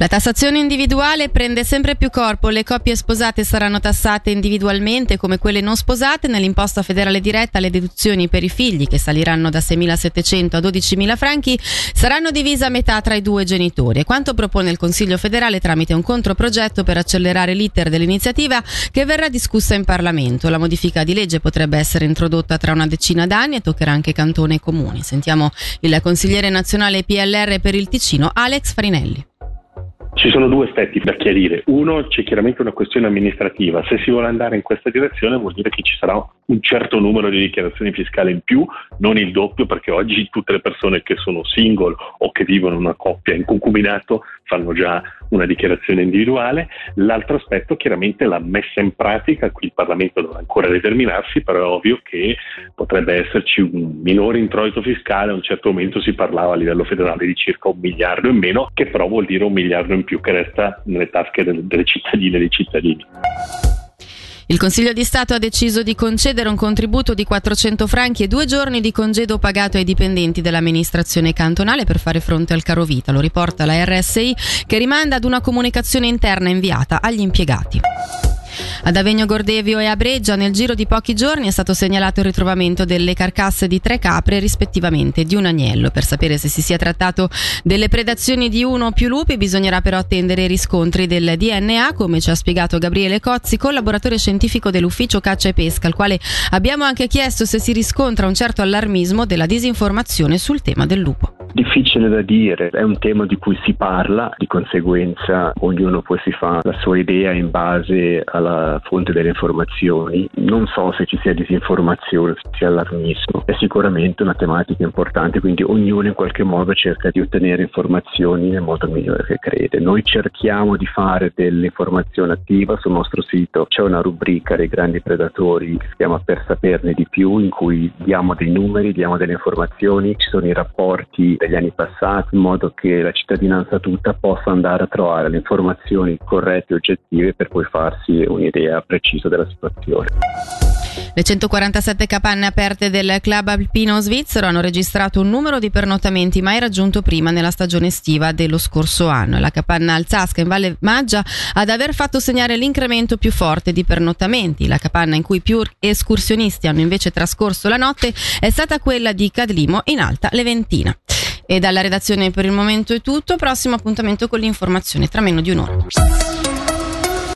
La tassazione individuale prende sempre più corpo, le coppie sposate saranno tassate individualmente come quelle non sposate, nell'imposta federale diretta le deduzioni per i figli che saliranno da 6.700 a 12.000 franchi saranno divise a metà tra i due genitori, è quanto propone il Consiglio federale tramite un controprogetto per accelerare l'iter dell'iniziativa che verrà discussa in Parlamento. La modifica di legge potrebbe essere introdotta tra una decina d'anni e toccherà anche cantone e comuni. Sentiamo il consigliere nazionale PLR per il Ticino Alex Farinelli. Ci sono due aspetti da chiarire. Uno, c'è chiaramente una questione amministrativa. Se si vuole andare in questa direzione vuol dire che ci sarà un certo numero di dichiarazioni fiscali in più, non il doppio, perché oggi tutte le persone che sono single o che vivono in una coppia in concubinato fanno già una dichiarazione individuale. L'altro aspetto chiaramente la messa in pratica, qui il Parlamento dovrà ancora determinarsi, però è ovvio che potrebbe esserci un minore introito fiscale, a un certo momento si parlava a livello federale di circa un miliardo in meno, che però vuol dire un miliardo in più che resta nelle tasche delle, delle cittadine e dei cittadini. Il Consiglio di Stato ha deciso di concedere un contributo di 400 franchi e due giorni di congedo pagato ai dipendenti dell'amministrazione cantonale per fare fronte al caro vita, lo riporta la RSI che rimanda ad una comunicazione interna inviata agli impiegati. Ad Avegno Gordevio e a Breggia nel giro di pochi giorni è stato segnalato il ritrovamento delle carcasse di tre capre rispettivamente di un agnello. Per sapere se si sia trattato delle predazioni di uno o più lupi bisognerà però attendere i riscontri del DNA come ci ha spiegato Gabriele Cozzi, collaboratore scientifico dell'ufficio caccia e pesca al quale abbiamo anche chiesto se si riscontra un certo allarmismo della disinformazione sul tema del lupo. Difficile da dire, è un tema di cui si parla, di conseguenza ognuno poi si fa la sua idea in base alla fonte delle informazioni. Non so se ci sia disinformazione, se ci sia allarmismo, è sicuramente una tematica importante, quindi ognuno in qualche modo cerca di ottenere informazioni nel modo migliore che crede. Noi cerchiamo di fare dell'informazione attiva sul nostro sito, c'è una rubrica dei grandi predatori che si chiama Per saperne di più, in cui diamo dei numeri, diamo delle informazioni, ci sono i rapporti degli anni passati in modo che la cittadinanza tutta possa andare a trovare le informazioni corrette e oggettive per poi farsi un'idea precisa della situazione. Le 147 capanne aperte del club alpino svizzero hanno registrato un numero di pernottamenti mai raggiunto prima nella stagione estiva dello scorso anno. La capanna Alzasca in Valle Maggia ad aver fatto segnare l'incremento più forte di pernottamenti. La capanna in cui più escursionisti hanno invece trascorso la notte è stata quella di Cadlimo in Alta Leventina. E dalla redazione per il momento è tutto, prossimo appuntamento con l'informazione tra meno di un'ora.